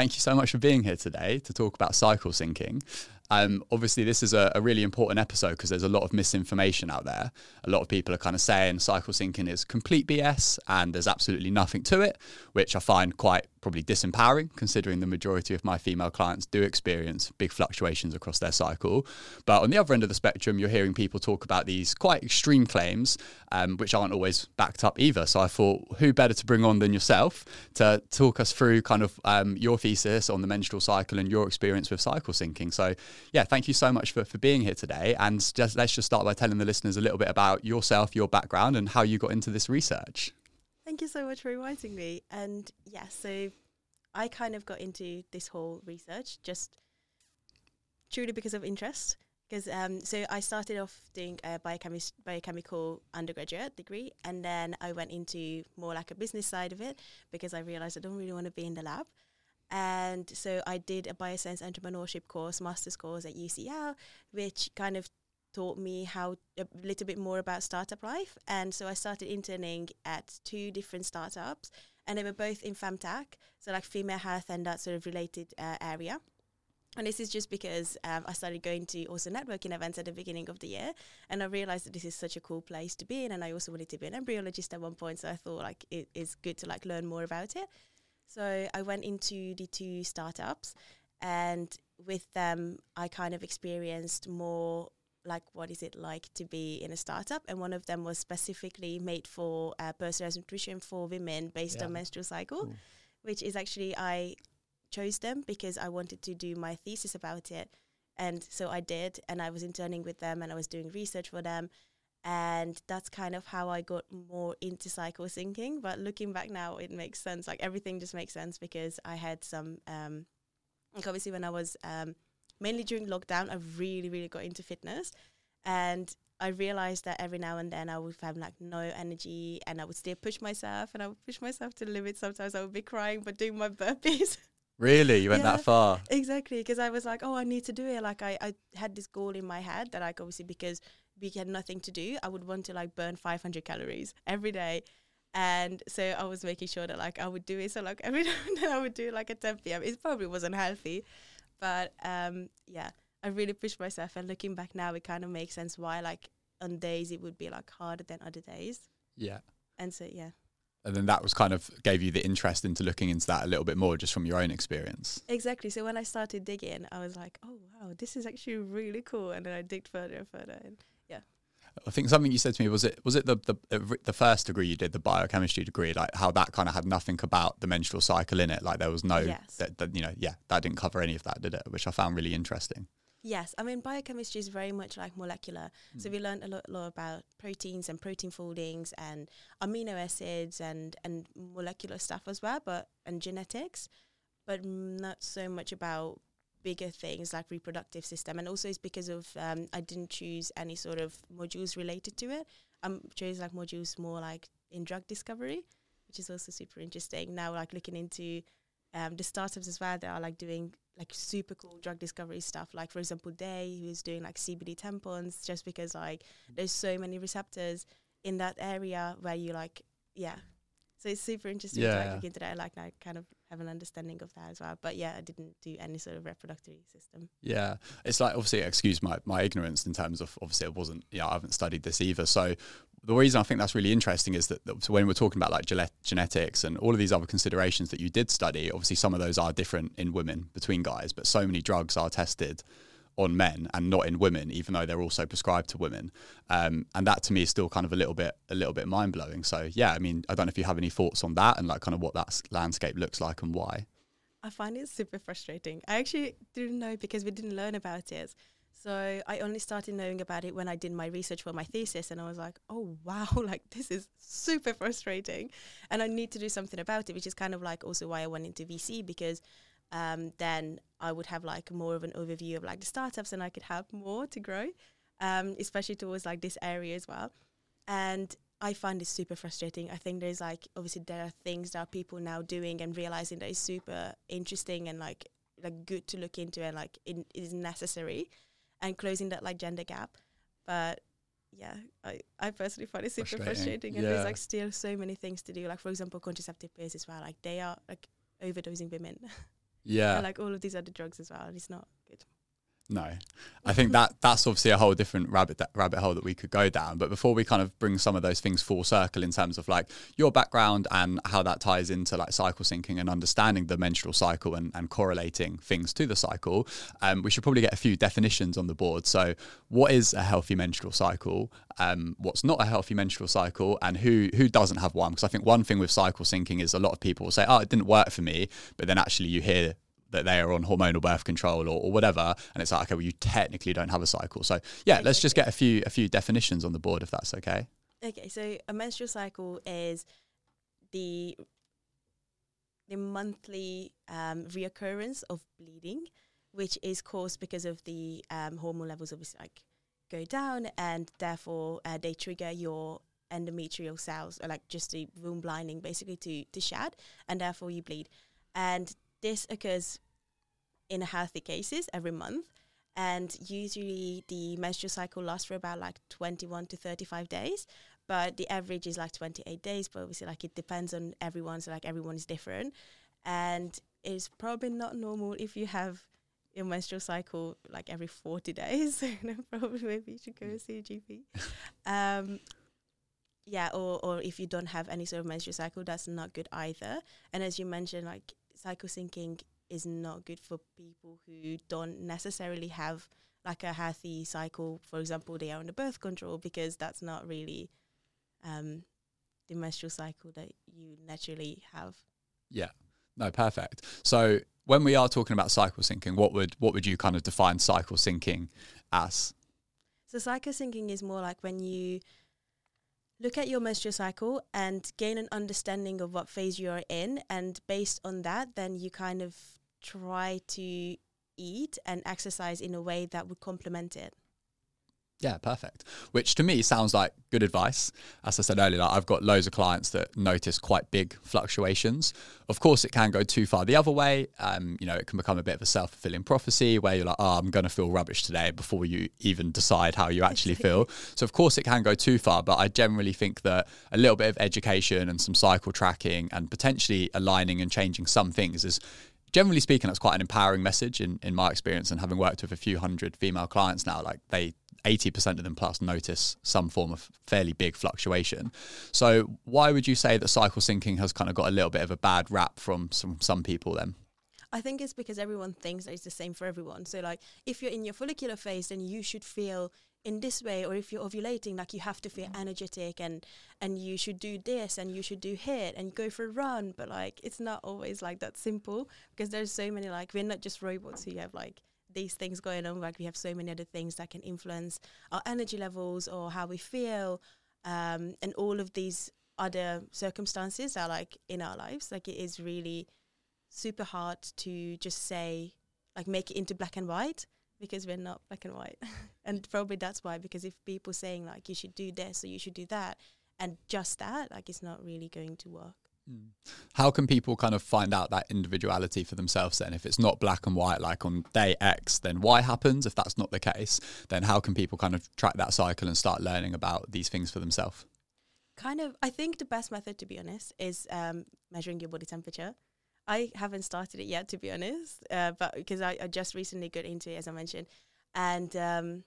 thank you so much for being here today to talk about cycle syncing. Um, obviously, this is a, a really important episode because there's a lot of misinformation out there. A lot of people are kind of saying cycle syncing is complete BS and there's absolutely nothing to it, which I find quite probably disempowering considering the majority of my female clients do experience big fluctuations across their cycle. But on the other end of the spectrum, you're hearing people talk about these quite extreme claims, um, which aren't always backed up either. So I thought, who better to bring on than yourself to talk us through kind of um, your thesis on the menstrual cycle and your experience with cycle syncing. So yeah, thank you so much for, for being here today. And just let's just start by telling the listeners a little bit about yourself, your background, and how you got into this research. Thank you so much for inviting me. And yeah, so I kind of got into this whole research just truly because of interest. Because um, so I started off doing a biochemical undergraduate degree, and then I went into more like a business side of it because I realized I don't really want to be in the lab. And so I did a bioscience entrepreneurship course, master's course at UCL, which kind of taught me how a little bit more about startup life. And so I started interning at two different startups, and they were both in femtech, so like female health and that sort of related uh, area. And this is just because um, I started going to also networking events at the beginning of the year, and I realized that this is such a cool place to be in. And I also wanted to be an embryologist at one point, so I thought like it is good to like learn more about it. So I went into the two startups, and with them, I kind of experienced more like what is it like to be in a startup and one of them was specifically made for uh, personalized nutrition for women based yeah. on menstrual cycle mm. which is actually i chose them because i wanted to do my thesis about it and so i did and i was interning with them and i was doing research for them and that's kind of how I got more into cycle syncing. But looking back now, it makes sense. Like everything just makes sense because I had some, um, like obviously when I was um, mainly during lockdown, I really, really got into fitness, and I realized that every now and then I would have like no energy, and I would still push myself, and I would push myself to the limit. Sometimes I would be crying, but doing my burpees. Really, you went yeah, that far? Exactly, because I was like, oh, I need to do it. Like I, I had this goal in my head that like obviously because we had nothing to do, I would want to like burn 500 calories every day. And so I was making sure that like I would do it. So like every now and then I would do like a 10 p.m. It probably wasn't healthy, but um, yeah, I really pushed myself. And looking back now, it kind of makes sense why like on days it would be like harder than other days. Yeah. And so yeah. And then that was kind of gave you the interest into looking into that a little bit more just from your own experience. Exactly. So when I started digging, I was like, oh wow, this is actually really cool. And then I digged further and further. And I think something you said to me was it was it the, the the first degree you did the biochemistry degree like how that kind of had nothing about the menstrual cycle in it like there was no yes. that, that, you know yeah that didn't cover any of that did it which I found really interesting. Yes, I mean biochemistry is very much like molecular. Mm. So we learned a lot, lot, about proteins and protein foldings and amino acids and and molecular stuff as well, but and genetics, but not so much about bigger things like reproductive system and also it's because of um, I didn't choose any sort of modules related to it. I um, chose like modules more like in drug discovery, which is also super interesting. Now like looking into um, the startups as well that are like doing like super cool drug discovery stuff. Like for example, Daye who's doing like CBD tampons just because like there's so many receptors in that area where you like yeah so it's super interesting yeah. to like look into that. Like I kind of have an understanding of that as well. But yeah, I didn't do any sort of reproductive system. Yeah, it's like obviously excuse my my ignorance in terms of obviously it wasn't yeah I haven't studied this either. So the reason I think that's really interesting is that, that when we're talking about like genetics and all of these other considerations that you did study, obviously some of those are different in women between guys, but so many drugs are tested on men and not in women, even though they're also prescribed to women. Um, and that to me is still kind of a little bit a little bit mind blowing. So yeah, I mean, I don't know if you have any thoughts on that and like kind of what that landscape looks like and why. I find it super frustrating. I actually didn't know because we didn't learn about it. So I only started knowing about it when I did my research for my thesis, and I was like, "Oh wow, like this is super frustrating," and I need to do something about it, which is kind of like also why I went into VC because um, then I would have like more of an overview of like the startups and I could help more to grow, um, especially towards like this area as well. And I find it super frustrating. I think there's like obviously there are things that people now doing and realizing that is super interesting and like like good to look into and like it is necessary and closing that like gender gap. But yeah, I, I personally find it super frustrating, frustrating and yeah. there's like still so many things to do. Like for example, contraceptive pills as well. Like they are like overdosing women. Yeah. And like all of these other drugs as well. And it's not. No, I think that that's obviously a whole different rabbit rabbit hole that we could go down. But before we kind of bring some of those things full circle in terms of like your background and how that ties into like cycle syncing and understanding the menstrual cycle and, and correlating things to the cycle, um, we should probably get a few definitions on the board. So, what is a healthy menstrual cycle? Um, what's not a healthy menstrual cycle, and who who doesn't have one? Because I think one thing with cycle syncing is a lot of people will say, "Oh, it didn't work for me," but then actually you hear that they are on hormonal birth control or, or whatever and it's like okay well you technically don't have a cycle. So yeah let's just get a few a few definitions on the board if that's okay. Okay so a menstrual cycle is the the monthly um, reoccurrence of bleeding which is caused because of the um, hormone levels obviously like go down and therefore uh, they trigger your endometrial cells or like just the womb lining basically to to shed and therefore you bleed. And this occurs in healthy cases every month. And usually the menstrual cycle lasts for about like 21 to 35 days. But the average is like 28 days. But obviously, like it depends on everyone. So, like everyone is different. And it's probably not normal if you have your menstrual cycle like every 40 days. So, probably maybe you should go and see a GP. um, yeah, or, or if you don't have any sort of menstrual cycle, that's not good either. And as you mentioned, like cycle syncing is not good for people who don't necessarily have like a healthy cycle. For example, they are on the birth control because that's not really um, the menstrual cycle that you naturally have. Yeah. No, perfect. So when we are talking about cycle syncing, what would what would you kind of define cycle syncing as? So cycle syncing is more like when you look at your menstrual cycle and gain an understanding of what phase you're in and based on that then you kind of try to eat and exercise in a way that would complement it yeah, perfect. Which to me sounds like good advice. As I said earlier, like I've got loads of clients that notice quite big fluctuations. Of course, it can go too far the other way. Um, you know, it can become a bit of a self fulfilling prophecy where you're like, oh, I'm going to feel rubbish today before you even decide how you actually feel. So, of course, it can go too far. But I generally think that a little bit of education and some cycle tracking and potentially aligning and changing some things is generally speaking, that's quite an empowering message in, in my experience. And having worked with a few hundred female clients now, like they 80% of them plus notice some form of fairly big fluctuation. So, why would you say that cycle syncing has kind of got a little bit of a bad rap from some, some people then? I think it's because everyone thinks that it's the same for everyone. So, like, if you're in your follicular phase, then you should feel in this way, or if you're ovulating, like you have to feel mm. energetic and and you should do this and you should do HIIT and go for a run. But like, it's not always like that simple because there's so many like we're not just robots who have like these things going on. Like we have so many other things that can influence our energy levels or how we feel, um, and all of these other circumstances are like in our lives. Like it is really super hard to just say like make it into black and white because we're not black and white, and probably that's why. Because if people saying like you should do this or you should do that, and just that, like it's not really going to work. How can people kind of find out that individuality for themselves then? If it's not black and white, like on day X, then Y happens. If that's not the case, then how can people kind of track that cycle and start learning about these things for themselves? Kind of, I think the best method, to be honest, is um, measuring your body temperature. I haven't started it yet, to be honest, uh, but because I, I, just recently got into it, as I mentioned, and um,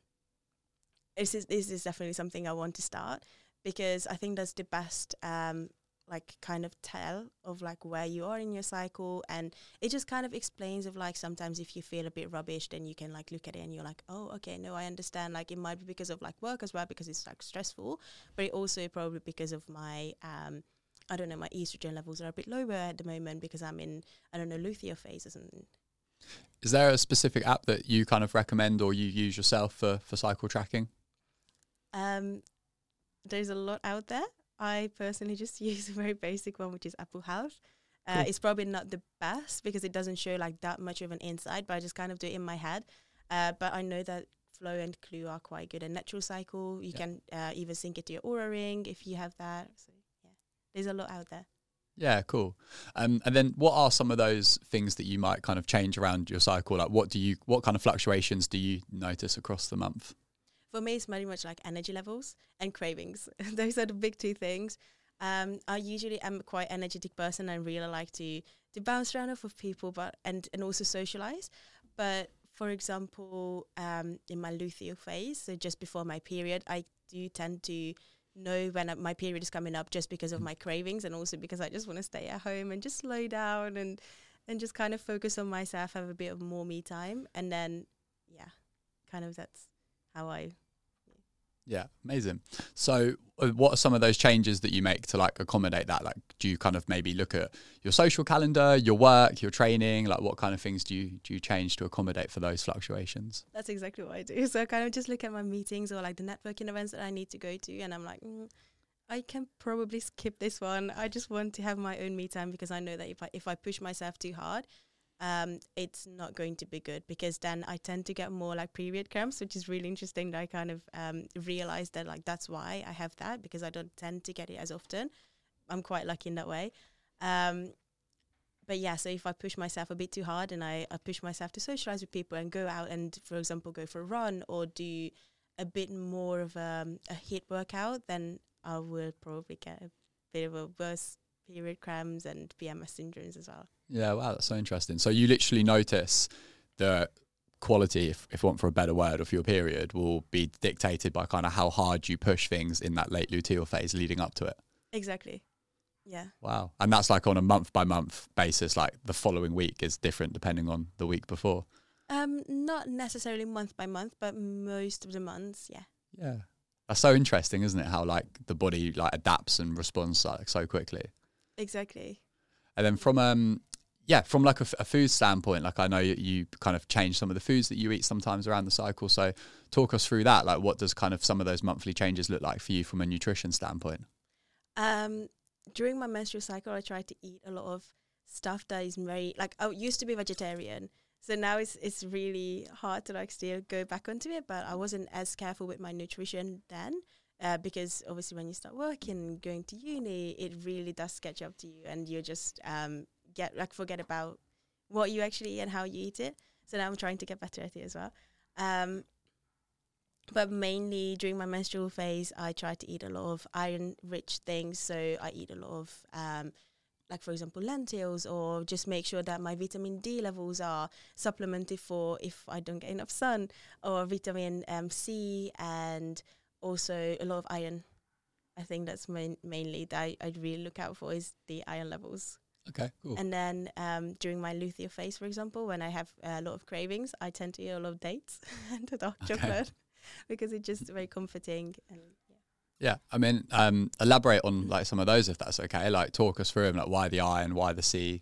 this is this is definitely something I want to start because I think that's the best um, like kind of tell of like where you are in your cycle and it just kind of explains of like sometimes if you feel a bit rubbish then you can like look at it and you're like oh okay no i understand. Like it might be because of like work as well because it's like stressful but it also probably because of my um i don't know my estrogen levels are a bit lower at the moment because i'm in i don't know luteal phase or something is there a specific app that you kind of recommend or you use yourself for for cycle tracking? Um there's a lot out there I personally just use a very basic one, which is Apple Health. Uh, cool. It's probably not the best because it doesn't show like that much of an insight, but I just kind of do it in my head. Uh, but I know that Flow and Clue are quite good. And Natural Cycle, you yeah. can uh, even sync it to your Oura Ring if you have that. So yeah, there's a lot out there. Yeah, cool. Um, and then, what are some of those things that you might kind of change around your cycle? Like, what do you, what kind of fluctuations do you notice across the month? For me, it's very much like energy levels and cravings. Those are the big two things. Um, I usually am a quite energetic person and really like to to bounce around off of people, but and and also socialize. But for example, um, in my luteal phase, so just before my period, I do tend to know when uh, my period is coming up just because of my cravings and also because I just want to stay at home and just slow down and and just kind of focus on myself, have a bit of more me time, and then yeah, kind of that's how I yeah, amazing. So, uh, what are some of those changes that you make to like accommodate that? Like, do you kind of maybe look at your social calendar, your work, your training? Like, what kind of things do you do you change to accommodate for those fluctuations? That's exactly what I do. So, I kind of just look at my meetings or like the networking events that I need to go to, and I'm like, mm, I can probably skip this one. I just want to have my own me time because I know that if I if I push myself too hard, um, it's not going to be good because then I tend to get more like period cramps, which is really interesting. That I kind of um, realized that like that's why I have that because I don't tend to get it as often. I'm quite lucky in that way. Um, but yeah, so if I push myself a bit too hard and I, I push myself to socialize with people and go out and, for example, go for a run or do a bit more of um, a HIIT workout, then I will probably get a bit of a worse period cramps and PMS syndromes as well. Yeah, wow, that's so interesting. So you literally notice the quality, if, if want for a better word, of your period will be dictated by kind of how hard you push things in that late luteal phase leading up to it. Exactly. Yeah. Wow. And that's like on a month by month basis, like the following week is different depending on the week before. Um, not necessarily month by month, but most of the months, yeah. Yeah. That's so interesting, isn't it? How like the body like adapts and responds like so quickly. Exactly. And then from um yeah, from like a, a, food standpoint, like I know you, you, kind of change some of the foods that you eat sometimes around the cycle. So talk us through that. Like, what does kind of some of those monthly changes look like for you from a nutrition standpoint? Um, during my menstrual cycle, I try to eat a lot of stuff that is very like I used to be vegetarian, so now it's it's really hard to like still go back onto it. But I wasn't as careful with my nutrition then. Uh, because obviously when you start working going to uni it really does catch up to you and you're just um, get like forget about what you actually eat and how you eat it. So now I'm trying to get better at it as well. Um, but mainly during my menstrual phase, I try to eat a lot of iron-rich things. So I eat a lot of, um, like for example, lentils, or just make sure that my vitamin D levels are supplemented for if I don't get enough sun, or vitamin um, C, and also a lot of iron. I think that's main, mainly that I, I really look out for is the iron levels. Okay, cool. And then um, during my luteal phase, for example, when I have a lot of cravings, I tend to eat a lot of dates and dark okay. chocolate because it's just very comforting. And yeah. yeah, I mean, um, elaborate on like some of those if that's okay. Like, talk us through them, like why the iron, why the C.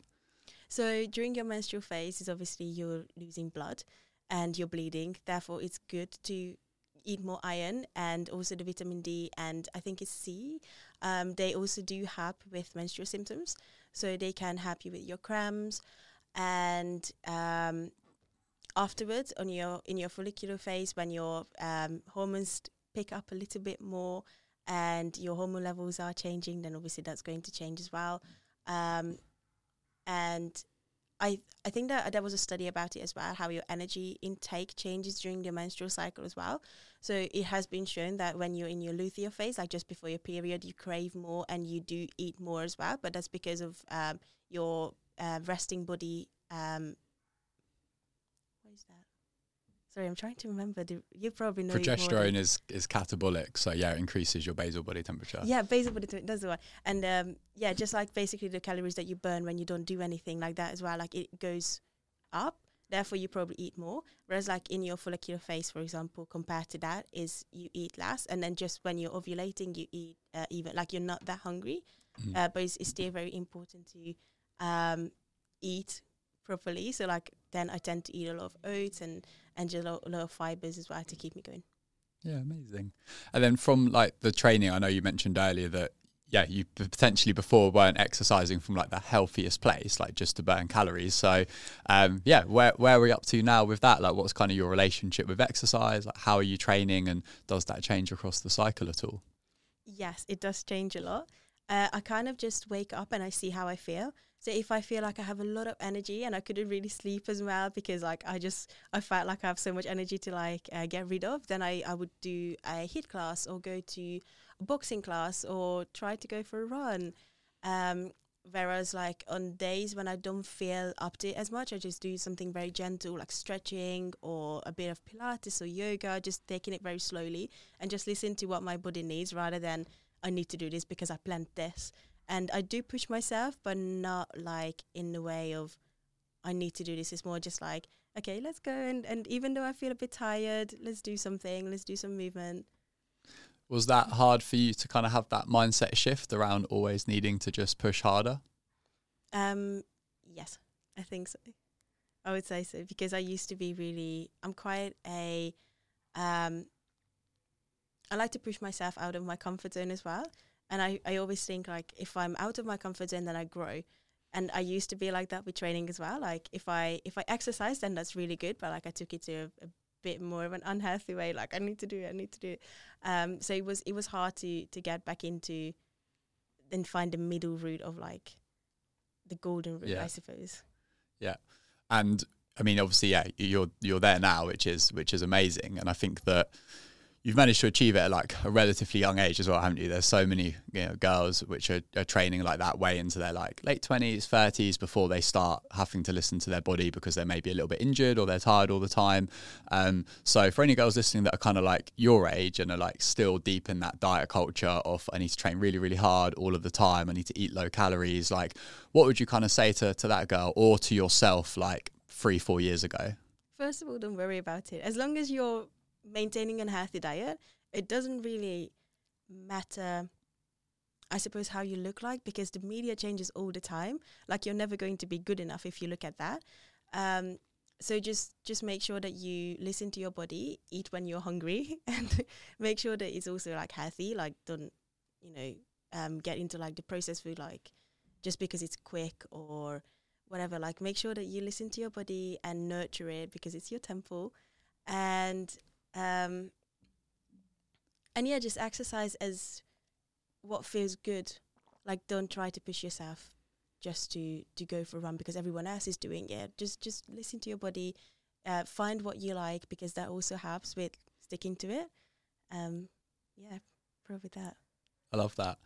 So during your menstrual phase, is obviously you're losing blood and you're bleeding. Therefore, it's good to eat more iron and also the vitamin D and I think it's C. Um, they also do help with menstrual symptoms so they can help you with your cramps and um, afterwards on your in your follicular phase when your um, hormones pick up a little bit more and your hormone levels are changing then obviously that's going to change as well um, and I, I think that there was a study about it as well, how your energy intake changes during the menstrual cycle as well. So it has been shown that when you're in your luteal phase, like just before your period, you crave more and you do eat more as well. But that's because of um, your uh, resting body um, Sorry, I'm trying to remember. Do you probably know. Progesterone is is catabolic, so yeah, it increases your basal body temperature. Yeah, basal body temperature. That's the one. And um, yeah, just like basically the calories that you burn when you don't do anything like that as well, like it goes up. Therefore, you probably eat more. Whereas, like in your follicular phase, for example, compared to that, is you eat less, and then just when you're ovulating, you eat uh, even like you're not that hungry. Mm. Uh, but it's, it's, still very important to um, eat properly. So like then I tend to eat a lot of oats and and just a lot, a lot of fibers as well to keep me going. Yeah, amazing. And then from like the training, I know you mentioned earlier that yeah, you potentially before weren't exercising from like the healthiest place, like just to burn calories. So, um, yeah, where where are we up to now with that? Like, what's kind of your relationship with exercise? Like, how are you training, and does that change across the cycle at all? Yes, it does change a lot. Uh, I kind of just wake up and I see how I feel. So if I feel like I have a lot of energy and I couldn't really sleep as well because like I just I felt like I have so much energy to like uh, get rid of, then I I would do a HIIT class or go to a boxing class or try to go for a run. Um, whereas like on days when I don't feel up to it as much, I just do something very gentle, like stretching or a bit of Pilates or yoga, just taking it very slowly and just listen to what my body needs rather than I need to do this because I planned this. And I do push myself, but not like in the way of I need to do this. It's more just like, okay, let's go. And, and even though I feel a bit tired, let's do something, let's do some movement. Was that hard for you to kind of have that mindset shift around always needing to just push harder? Um, yes, I think so. I would say so because I used to be really. I'm quite a. Um, I like to push myself out of my comfort zone as well, and I I always think like if I'm out of my comfort zone, then I grow. And I used to be like that with training as well. Like if I if I exercise, then that's really good. But like I took it to a, a bit more of an unhealthy way. Like I need to do it. I need to do it. Um, so it was it was hard to to get back into, and find the middle route of like the golden route, Yeah. I suppose. Yeah, and I mean, obviously, yeah, you're you're there now, which is which is amazing, and I think that you've managed to achieve it at like a relatively young age as well, haven't you? There's so many you know girls which are, are training like that way into their like late twenties, thirties before they start having to listen to their body because they're maybe a little bit injured or they're tired all the time. Um, so for any girls listening that are kind of like your age and are like still deep in that diet culture of I need to train really really hard all of the time, I need to eat low calories, like what would you kind of say to to that girl or to yourself like three four years ago? First of all, don't worry about it. As long as you're maintaining a healthy diet, it doesn't really matter. I suppose how you look like because the media changes all the time. Like you're never going to be good enough if you look at that. Um, so just just make sure that you listen to your body, eat when you're hungry, and make sure that it's also like healthy. Like don't you know um, get into like the processed food like just because it's quick or whatever. Like make sure that you listen to your body and nurture it because it's your temple, and um, and yeah, just exercise as what feels good. Like don't try to push yourself just to to go for a run because everyone else is doing it. Just just listen to your body, uh, find what you like because that also helps with sticking to it. Um, yeah, probably that. I love that.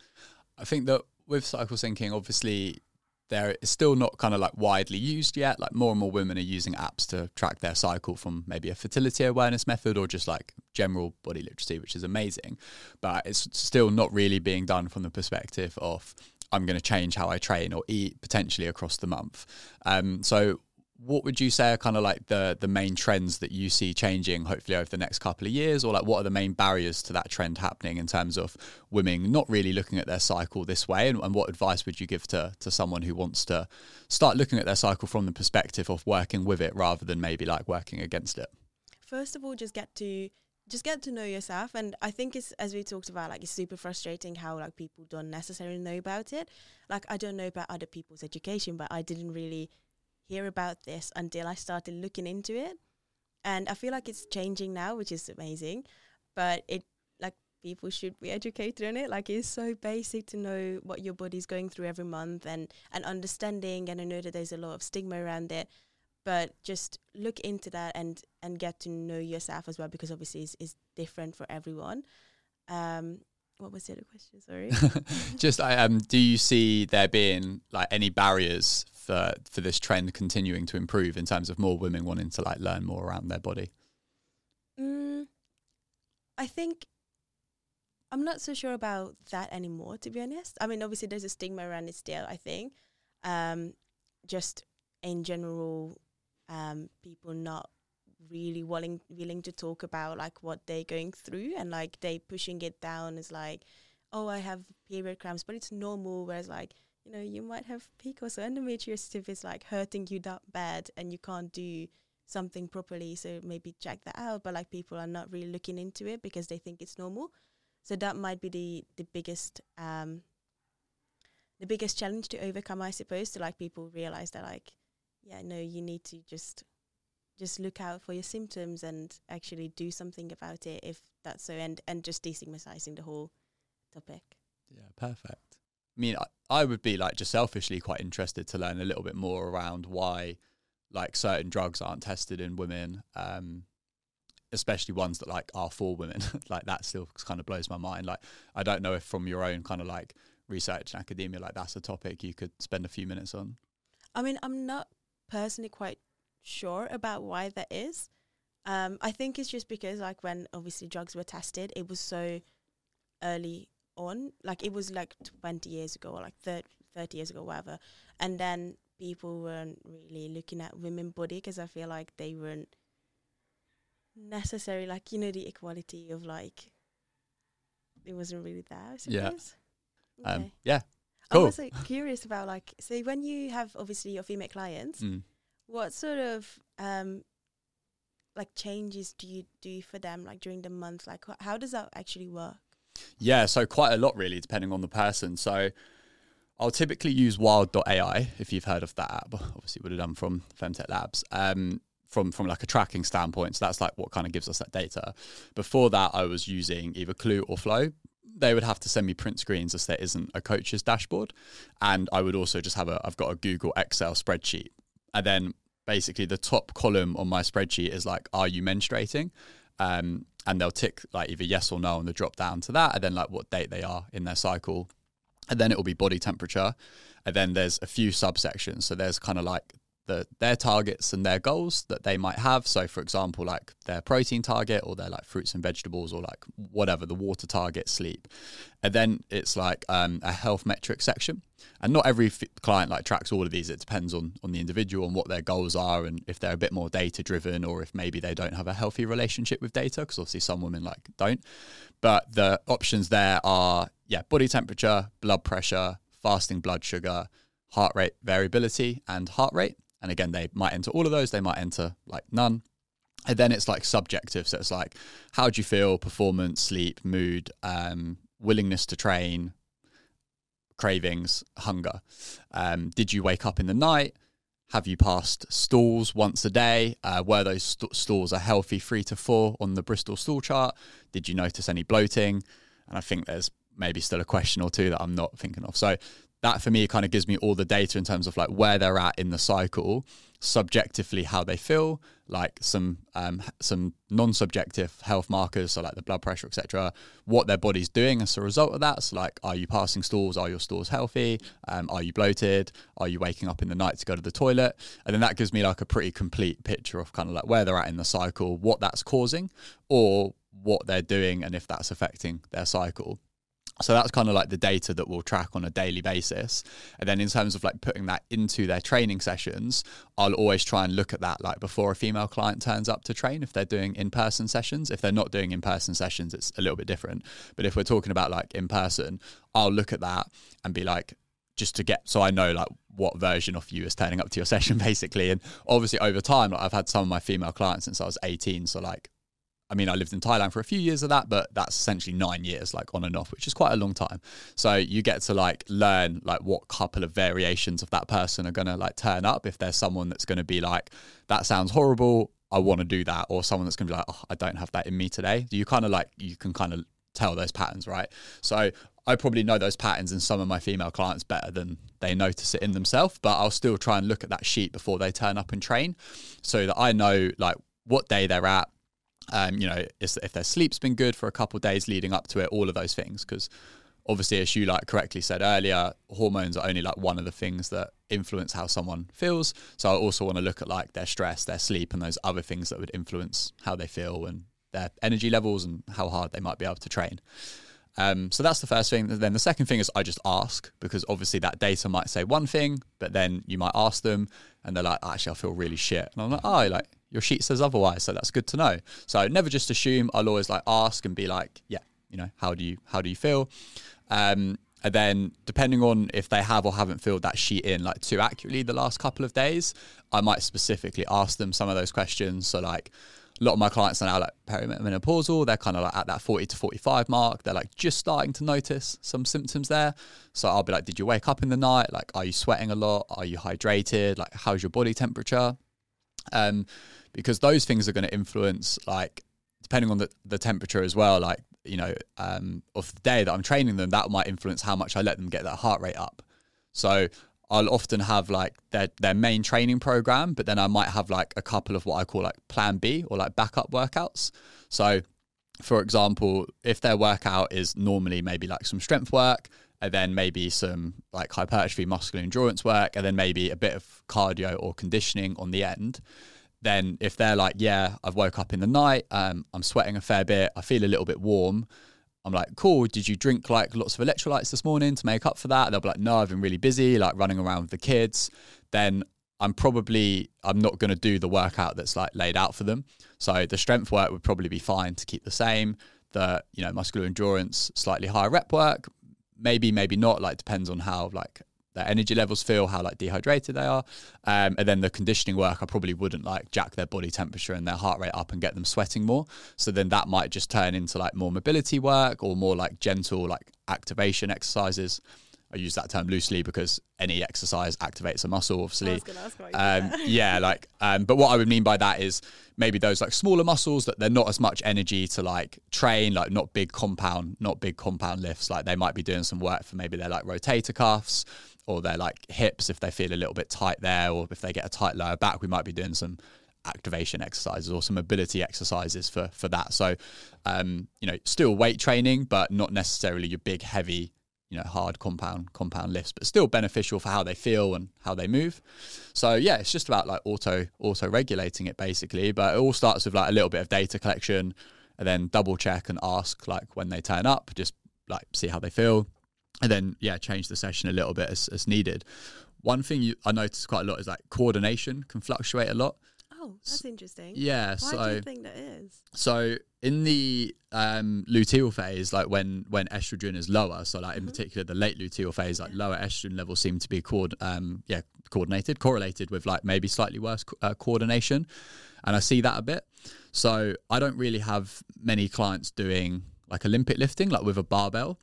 I think that with cycle syncing, obviously there is still not kind of like widely used yet. Like more and more women are using apps to track their cycle from maybe a fertility awareness method or just like general body literacy, which is amazing. But it's still not really being done from the perspective of I'm going to change how I train or eat potentially across the month. Um, so what would you say are kind of like the the main trends that you see changing hopefully over the next couple of years? Or like what are the main barriers to that trend happening in terms of women not really looking at their cycle this way? And, and what advice would you give to to someone who wants to start looking at their cycle from the perspective of working with it rather than maybe like working against it? First of all, just get to just get to know yourself, and I think it's as we talked about, like it's super frustrating how like people don't necessarily know about it. Like I don't know about other people's education, but I didn't really hear about this until I started looking into it, and I feel like it's changing now, which is amazing. But it like people should be educated on it. Like it's so basic to know what your body's going through every month and and understanding. And I know that there's a lot of stigma around it, but just look into that and and get to know yourself as well because obviously it's, it's different for everyone. Um, what was the other question? Sorry. just I um do you see there being like any barriers for for this trend continuing to improve in terms of more women wanting to like learn more around their body Mm, I think I'm not so sure about that anymore, to be honest. I mean, obviously, there's a stigma around it still, I think. Um, just in general, um, people not really willing willing to talk about like what they're going through and like they pushing it down is like oh i have period cramps but it's normal whereas like you know you might have pcos or endometriosis if it's like hurting you that bad and you can't do something properly so maybe check that out but like people are not really looking into it because they think it's normal. So that might be the the biggest um the biggest challenge to overcome i suppose to like people realize that like yeah no you need to just just look out for your symptoms and actually do something about it if that's so and and just destigmatizing the whole topic Yeah, perfect. I mean, I, I would be like just selfishly quite interested to learn a little bit more around why like certain drugs aren't tested in women, um, especially ones that like are for women. like that still kind of blows my mind. Like I don't know if from your own kind of like research in academia, like that's a topic you could spend a few minutes on. I mean, I'm not personally quite sure about why that is. Um, I think it's just because like when obviously drugs were tested, it was so early on. Like it was like 20 years ago or like 30, 30 years ago, whatever. And then people weren't really looking at women body because I feel like they weren't necessarily like you know the equality of like it wasn't really there. I Yeah. Um, Okay. yeah, I'm cool. also curious about like so when you have obviously your female clients, Mm. What sort of um like changes do you do for them like during the month? Like wh- how does that actually work? Yeah, so quite a lot really, depending on the person. So I'll typically use wild.ai if you've heard of that app. Obviously, would have done from Femtech Labs. Um, from from like a tracking standpoint, so that's like what kind of gives us that data. Before that, I was using either Clue or Flow. They would have to send me print screens as there isn't a coach's dashboard, and I would also just have a I've got a Google Excel spreadsheet, and then basically the top column on my spreadsheet is like, are you menstruating? Um, and they'll tick like either yes or no, and they'll drop down to that, and then like what date they are in their cycle, and then it will be body temperature, and then there's a few subsections. So there's kind of like the their targets and their goals that they might have. So for example, like their protein target or their like fruits and vegetables or like whatever the water target, sleep, and then it's like um, a health metric section. And not every f- client like tracks all of these. It depends on on the individual and what their goals are, and if they're a bit more data driven, or if maybe they don't have a healthy relationship with data. Because obviously some women like don't. But the options there are yeah, body temperature, blood pressure, fasting blood sugar, heart rate variability, and heart rate. And again, they might enter all of those. They might enter like none. And then it's like subjective. So it's like, how do you feel? Performance, sleep, mood, um, willingness to train, cravings, hunger. Um, did you wake up in the night? Have you passed stools once a day? Uh, were those st- stools a healthy three to four on the Bristol stool chart? Did you notice any bloating? And I think there's maybe still a question or two that I'm not thinking of. So that for me kind of gives me all the data in terms of like where they're at in the cycle, subjectively how they feel, like some um, some non-subjective health markers, so like the blood pressure, etc. What their body's doing as a result of that. So like, are you passing stools? Are your stools healthy? Um, are you bloated? Are you waking up in the night to go to the toilet? And then that gives me like a pretty complete picture of kind of like where they're at in the cycle, what that's causing, or what they're doing, and if that's affecting their cycle. So that's kind of like the data that we'll track on a daily basis. And then in terms of like putting that into their training sessions, I'll always try and look at that like before a female client turns up to train if they're doing in-person sessions. If they're not doing in-person sessions, it's a little bit different. But if we're talking about like in person, I'll look at that and be like just to get so I know like what version of you is turning up to your session basically. And obviously over time, like I've had some of my female clients since I was 18. So like I mean, I lived in Thailand for a few years of that, but that's essentially nine years, like on and off, which is quite a long time. So you get to like learn like what couple of variations of that person are going to like turn up. If there's someone that's going to be like, that sounds horrible, I want to do that, or someone that's going to be like, oh, I don't have that in me today. You kind of like, you can kind of tell those patterns, right? So I probably know those patterns in some of my female clients better than they notice it in themselves, but I'll still try and look at that sheet before they turn up and train so that I know like what day they're at, um, you know, if their sleep's been good for a couple of days leading up to it, all of those things. Because obviously, as you like correctly said earlier, hormones are only like one of the things that influence how someone feels. So I also want to look at like their stress, their sleep, and those other things that would influence how they feel and their energy levels and how hard they might be able to train. Um, so that's the first thing. Then the second thing is I just ask because obviously that data might say one thing, but then you might ask them and they're like, actually, I feel really shit. And I'm like, oh, like your sheet says otherwise. So that's good to know. So never just assume. I'll always like ask and be like, yeah, you know, how do you, how do you feel? Um, and then depending on if they have or haven't filled that sheet in like too accurately the last couple of days, I might specifically ask them some of those questions. So like, a lot of my clients are now like perimenopausal. They're kind of like at that 40 to 45 mark. They're like just starting to notice some symptoms there. So I'll be like, did you wake up in the night? Like, are you sweating a lot? Are you hydrated? Like, how's your body temperature? Um, because those things are going to influence, like, depending on the, the temperature as well, like, you know, um, of the day that I'm training them, that might influence how much I let them get that heart rate up. So I'll often have like their their main training program, but then I might have like a couple of what I call like plan B or like backup workouts. So for example, if their workout is normally maybe like some strength work and then maybe some like hypertrophy, muscular endurance work, and then maybe a bit of cardio or conditioning on the end. Then, if they're like, yeah, I've woke up in the night, um, I'm sweating a fair bit, I feel a little bit warm. I'm like, cool. Did you drink like lots of electrolytes this morning to make up for that? they'll be like, no, I've been really busy, like running around with the kids. Then I'm probably I'm not going to do the workout that's like laid out for them. So the strength work would probably be fine to keep the same. The you know muscular endurance, slightly higher rep work, maybe maybe not. Like depends on how like their energy levels feel, how like dehydrated they are, um, and then the conditioning work. I probably wouldn't like jack their body temperature and their heart rate up and get them sweating more. So then that might just turn into like more mobility work or more like gentle like activation exercises. I use that term loosely because any exercise activates a muscle, obviously. Um, yeah, like, um, but what I would mean by that is maybe those like smaller muscles that they're not as much energy to like train, like not big compound, not big compound lifts. Like they might be doing some work for maybe their like rotator cuffs or their like hips if they feel a little bit tight there, or if they get a tight lower back, we might be doing some activation exercises or some mobility exercises for for that. So, um, you know, still weight training, but not necessarily your big heavy you know hard compound compound lifts but still beneficial for how they feel and how they move so yeah it's just about like auto auto regulating it basically but it all starts with like a little bit of data collection and then double check and ask like when they turn up just like see how they feel and then yeah change the session a little bit as, as needed one thing you, i noticed quite a lot is like coordination can fluctuate a lot Oh, that's interesting. Yeah. Why so do you think that is? So in the um, luteal phase, like when when estrogen is lower, so like in Mhm. particular the late luteal phase, like Yeah. lower estrogen levels seem to be coord- um, yeah coordinated, correlated with like maybe slightly worse co- uh, coordination, and I see that a bit. So I don't really have many clients doing like Olympic lifting, like with a barbell,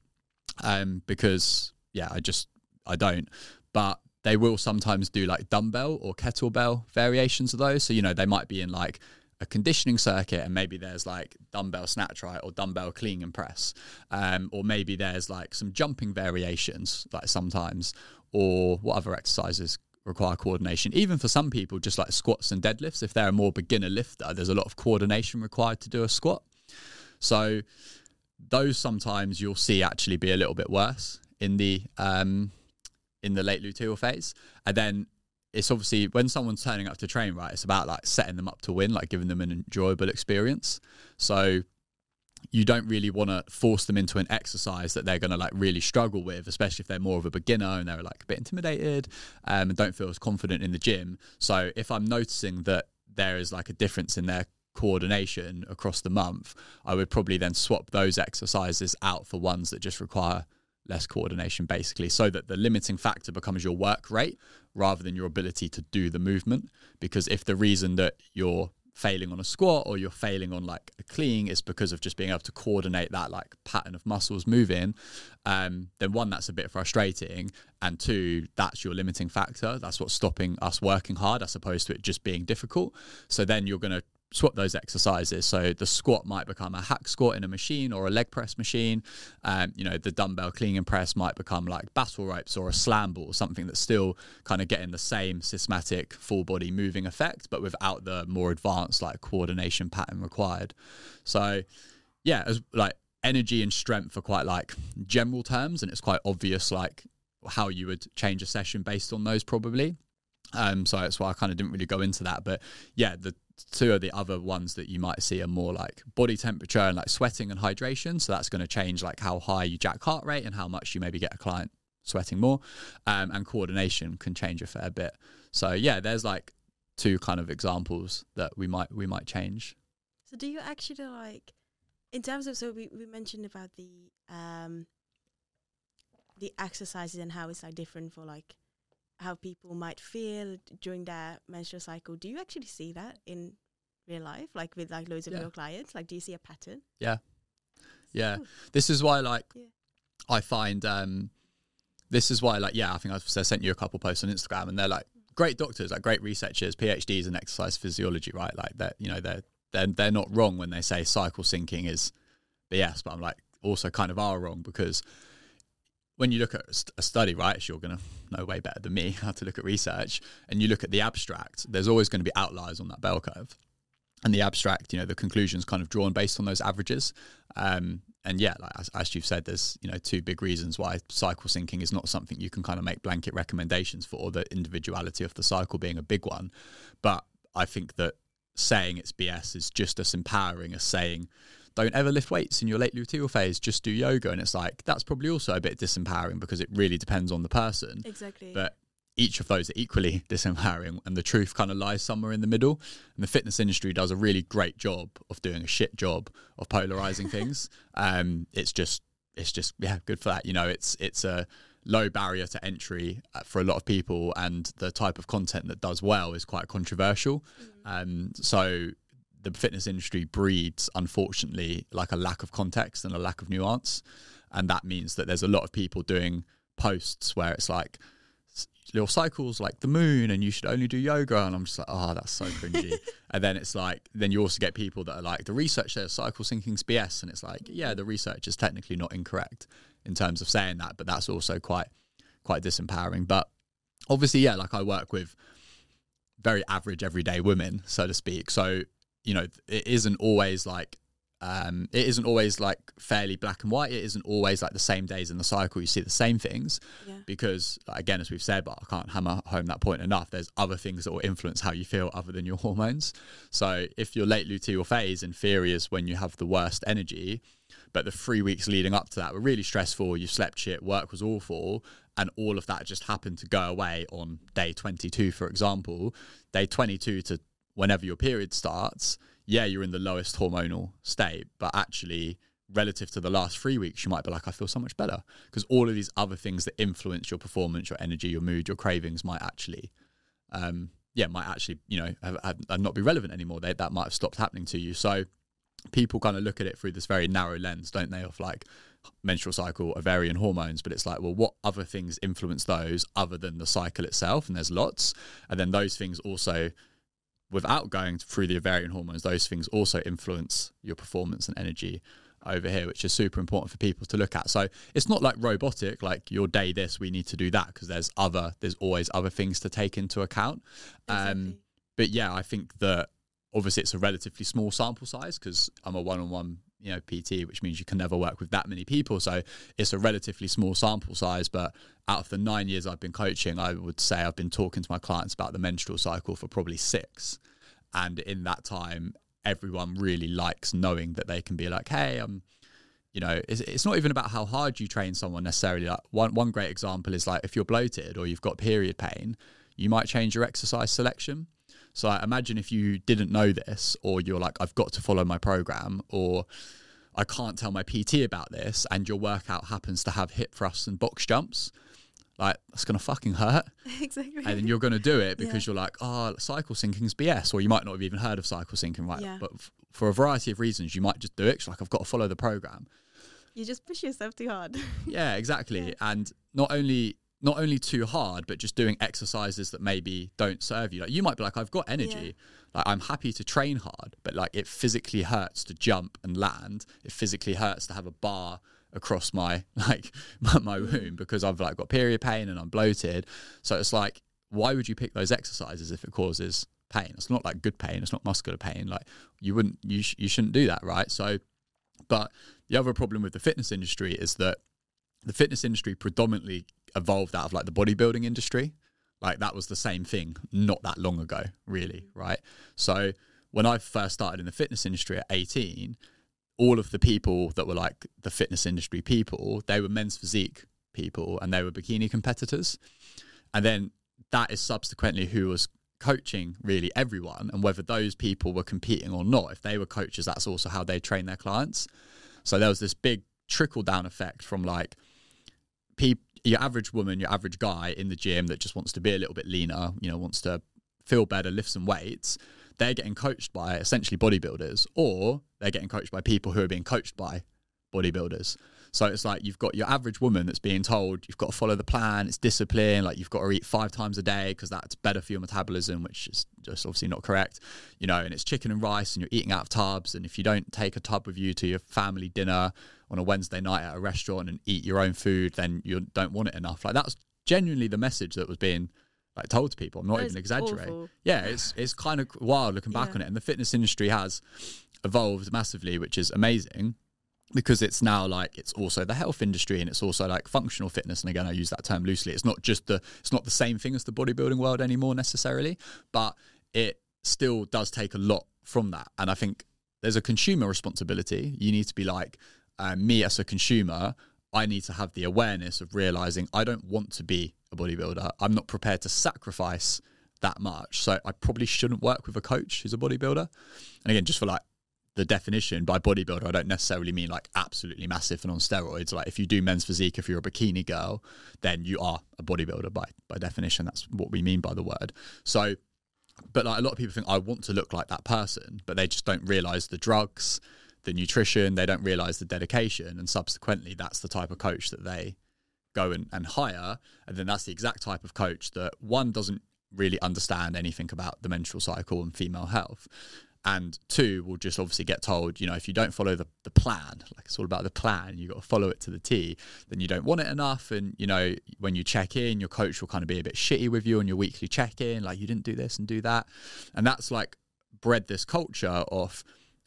um, because yeah, I just I don't. But they will sometimes do like dumbbell or kettlebell variations of those. So you know they might be in like a conditioning circuit and maybe there's like dumbbell snatch right or dumbbell clean and press um, or maybe there's like some jumping variations like sometimes or what other exercises require coordination even for some people just like squats and deadlifts if they're a more beginner lifter there's a lot of coordination required to do a squat so those sometimes you'll see actually be a little bit worse in the um, in the late luteal phase and then it's obviously when someone's turning up to train, right? It's about like setting them up to win, like giving them an enjoyable experience. So you don't really want to force them into an exercise that they're going to like really struggle with, especially if they're more of a beginner and they're like a bit intimidated um, and don't feel as confident in the gym. So if I'm noticing that there is like a difference in their coordination across the month, I would probably then swap those exercises out for ones that just require less coordination basically so that the limiting factor becomes your work rate rather than your ability to do the movement. Because if the reason that you're failing on a squat or you're failing on like a clean is because of just being able to coordinate that like pattern of muscles moving um, then one that's a bit frustrating and two that's your limiting factor. That's what's stopping us working hard as opposed to it just being difficult. So then you're going to swap those exercises. So the squat might become a hack squat in a machine or a leg press machine. Um, you know, the dumbbell clean and press might become like battle ropes or a slam ball, something that's still kind of getting the same systematic full body moving effect, but without the more advanced like coordination pattern required. So yeah, as like energy and strength are quite like general terms, and it's quite obvious like how you would change a session based on those probably. Um, so that's why I kind of didn't really go into that. But yeah, the two of the other ones that you might see are more like body temperature and like sweating and hydration. So that's going to change like how high you jack heart rate and how much you maybe get a client sweating more. Um, and coordination can change a fair bit. So yeah, there's like two kind of examples that we might we might change. So do you actually like, in terms of so we, we mentioned about the um the exercises and how it's like different for like how people might feel during their menstrual cycle. Do you actually see that in real life, like with like loads of Yeah. your clients? Like, do you see a pattern? Yeah. Yeah. Cool. This is why like Yeah. I find um this is why like yeah, I think I've I sent you a couple posts on Instagram and they're like great doctors, like great researchers, PhDs in exercise physiology, right? Like that, you know, they're they're they're not wrong when they say cycle syncing is BS, but I'm like also kind of are wrong because when you look at a study, right, you're going to know way better than me how to look at research, and you look at the abstract, there's always going to be outliers on that bell curve. And the abstract, you know, the conclusion's kind of drawn based on those averages. Um, and yeah, like as, as you've said, there's you know two big reasons why cycle syncing is not something you can kind of make blanket recommendations for. The individuality of the cycle being a big one, but I think that saying it's BS is just as empowering as saying don't ever lift weights in your late luteal phase just do yoga. And it's like that's probably also a bit disempowering because it really depends on the person. Exactly. but each of those are equally disempowering and the truth kind of lies somewhere in the middle. And the fitness industry does a really great job of doing a shit job of polarizing things. Um it's just it's just yeah good for that. You know it's it's a low barrier to entry uh, for a lot of people and the type of content that does well is quite controversial. Um so the fitness industry breeds unfortunately like a lack of context and a lack of nuance. And that means that there's a lot of people doing posts where it's like your cycles like the moon and you should only do yoga. And i'm just like oh that's so cringy. And then it's like then you also get people that are like the research says cycle syncing's bs and it's like yeah the research is technically not incorrect in terms of saying that but that's also quite quite disempowering. But obviously yeah like i work with very average everyday women so to speak. So you know it isn't always like um, it isn't always like fairly black and white. It isn't always like the same days in the cycle. You see the same things yeah. because, again, as we've said, but I can't hammer home that point enough. There's other things that will influence how you feel other than your hormones. So if your late luteal phase, in theory, is when you have the worst energy, but the three weeks leading up to that were really stressful. You slept shit, work was awful, and all of that just happened to go away on day 22, for example. Day 22 to whenever your period starts, yeah, you're in the lowest hormonal state, but actually, relative to the last three weeks, you might be like, I feel so much better because all of these other things that influence your performance, your energy, your mood, your cravings might actually, um, yeah, might actually, you know, have, have, not be relevant anymore. They, that might have stopped happening to you. So people kind of look at it through this very narrow lens, don't they, of like menstrual cycle, ovarian hormones, but it's like, well, what other things influence those other than the cycle itself? And there's lots. And then those things also without going through the ovarian hormones, those things also influence your performance and energy over here, which is super important for people to look at. So it's not like robotic, like your day this, we need to do that, because there's other, there's always other things to take into account. Um, but yeah, I think that obviously it's a relatively small sample size because I'm a one-on-one, you know, PT, which means you can never work with that many people. So it's a relatively small sample size. But out of the nine years I've been coaching, I would say I've been talking to my clients about the menstrual cycle for probably six. And in that time, everyone really likes knowing that they can be like, hey, I'm you know, it's, it's not even about how hard you train someone necessarily. Like one one great example is like if you're bloated or you've got period pain, you might change your exercise selection. So I imagine if you didn't know this, or you're like, I've got to follow my program, or I can't tell my PT about this, and your workout happens to have hip thrusts and box jumps. Like that's gonna fucking hurt, exactly. and then you're gonna do it because Yeah. you're like, oh, cycle syncing's BS, or you might not have even heard of cycle syncing, right? Yeah. But f- for a variety of reasons, you might just do it. 'cause, like I've got to follow the program. you just push yourself too hard. Yeah, exactly. Yeah. And not only not only too hard, but just doing exercises that maybe don't serve you. Like you might be like, I've got energy. Like I'm happy to train hard, but like it physically hurts to jump and land. It physically hurts to have a bar across my like my, my hmm. womb because I've like got period pain and I'm bloated. So it's like, why would you pick those exercises if it causes pain? It's not like good pain. It's not muscular pain. Like you wouldn't, you sh- you shouldn't do that, right? So, but the other problem with the fitness industry is that the fitness industry predominantly evolved out of like the bodybuilding industry. Like that was the same thing not that long ago, really, right? So when I first started in the fitness industry at 18, all of the people that were like the fitness industry people, they were men's physique people and they were bikini competitors. And then that is subsequently who was coaching really everyone and whether those people were competing or not. If they were coaches, that's also how they train their clients. So there was this big trickle down effect from like your average woman, your average guy in the gym that just wants to be a little bit leaner, you know, wants to feel better, lift some weights. They're getting coached by essentially bodybuilders, or they're getting coached by people who are being coached by bodybuilders. So it's like you've got your average woman that's being told you've got to follow the plan, it's discipline, like you've got to eat five times a day because that's better for your metabolism, which is just obviously not correct, you know, and it's chicken and rice and you're eating out of tubs. And if you don't take a tub with you to your family dinner on a Wednesday night at a restaurant and eat your own food, then you don't want it enough. Like that's genuinely the message that was being like told to people. I'm not That even exaggerating. awful. Yeah, it's it's kind of wild looking back Yeah. on it. And the fitness industry has evolved massively, which is amazing. because it's now like it's also the health industry and it's also like functional fitness and again I use that term loosely it's not just the it's not the same thing as the bodybuilding world anymore necessarily but it still does take a lot from that and I think there's a consumer responsibility you need to be like uh, me as a consumer I need to have the awareness of realizing I don't want to be a bodybuilder I'm not prepared to sacrifice that much so I probably shouldn't work with a coach who's a bodybuilder and again just for like the definition by bodybuilder, I don't necessarily mean like absolutely massive and on steroids. Like if you do men's physique, if you're a bikini girl, then you are a bodybuilder by by definition. That's what we mean by the word. So, but like a lot of people think I want to look like that person, but they just don't realize the drugs, the nutrition. They don't realize the dedication, and subsequently, that's the type of coach that they go and, and hire. And then that's the exact type of coach that one doesn't really understand anything about the menstrual cycle and female health and two will just obviously get told you know if you don't follow the, the plan like it's all about the plan you've got to follow it to the t then you don't want it enough and you know when you check in your coach will kind of be a bit shitty with you on your weekly check in like you didn't do this and do that and that's like bred this culture of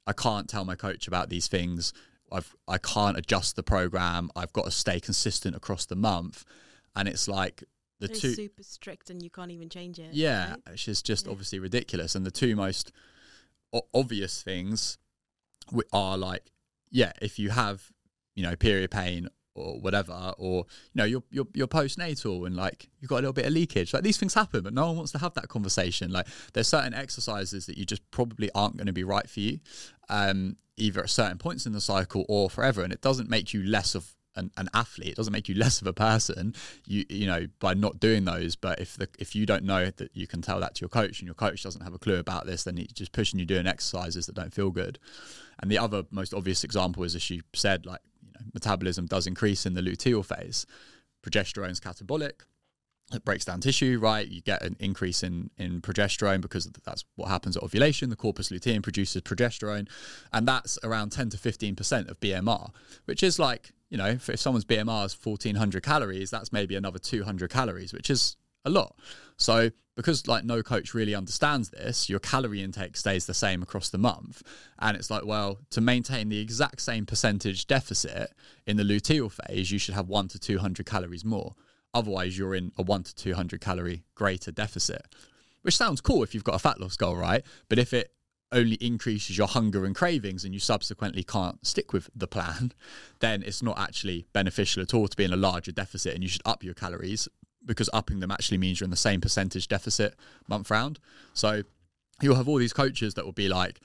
i can't tell my coach about these things i've i can't adjust the program i've got to stay consistent across the month and it's like the They're two super strict and you can't even change it. yeah right? which is just Yeah. obviously ridiculous and the two most o- obvious things are like yeah if you have you know period pain or whatever or you know you're you're, you're postnatal and like you've got a little bit of leakage. Like these things happen but no one wants to have that conversation. Like there's certain exercises that you just probably aren't going to be right for you um either at certain points in the cycle or forever and it doesn't make you less of an, an athlete. It doesn't make you less of a person you you know by not doing those. But if the if you don't know that you can tell that to your coach and your coach doesn't have a clue about this then he's just pushing you doing exercises that don't feel good. And the other most obvious example is as you said like know metabolism does increase in the luteal phase progesterone's catabolic it breaks down tissue, right? You get an increase in in progesterone because that's what happens at ovulation. The corpus luteum produces progesterone, and that's around ten to fifteen percent of BMR, which is like you know, if, someone's BMR is fourteen hundred calories, that's maybe another two hundred calories, which is a lot. So because like no coach really understands this, your calorie intake stays the same across the month, and it's like well to maintain the exact same percentage deficit in the luteal phase, you should have one to two hundred calories more. Otherwise, you're in a one to 200 calorie greater deficit, which sounds cool if you've got a fat loss goal, right? But if it only increases your hunger and cravings and you subsequently can't stick with the plan, then it's not actually beneficial at all to be in a larger deficit and you should up your calories because upping them actually means you're in the same percentage deficit month round. So you'll have all these coaches that will be like,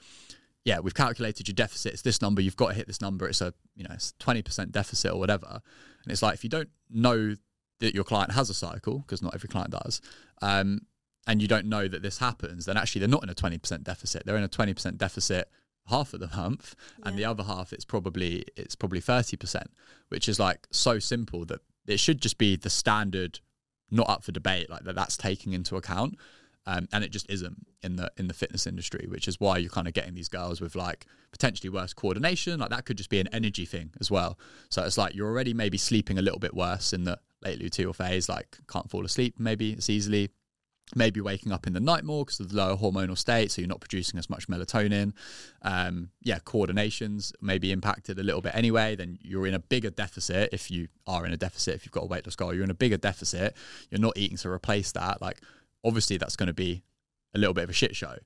yeah, we've calculated your deficit. It's this number. You've got to hit this number. It's a, you know, it's 20% deficit or whatever. And it's like, if you don't know that your client has a cycle, because not every client does, um, and you don't know that this happens, then actually they're not in a 20% deficit. They're in a 20% deficit half of the month and the other half it's probably it's probably 30% which is like so simple that it should just be the standard not up for debate like that that's taking into account. Um, and it just isn't in the in the fitness industry which is why you're kind of getting these girls with like potentially worse coordination. Like that could just be an energy thing as well. So it's like you're already maybe sleeping a little bit worse in the late luteal phase like can't fall asleep maybe as easily maybe waking up in the night more because of the lower hormonal state so you're not producing as much melatonin. Um, yeah coordinations may be impacted a little bit anyway then you're in a bigger deficit if you are in a deficit if you've got a weight loss goal you're in a bigger deficit. You're not eating to replace that. Like obviously that's going to be a little bit of a shit show.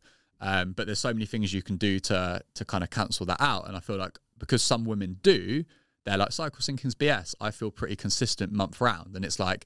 Um, but there's so many things you can do to to kind of cancel that out and i feel like because some women do they're like cycle syncing's bs i feel pretty consistent month round. And it's like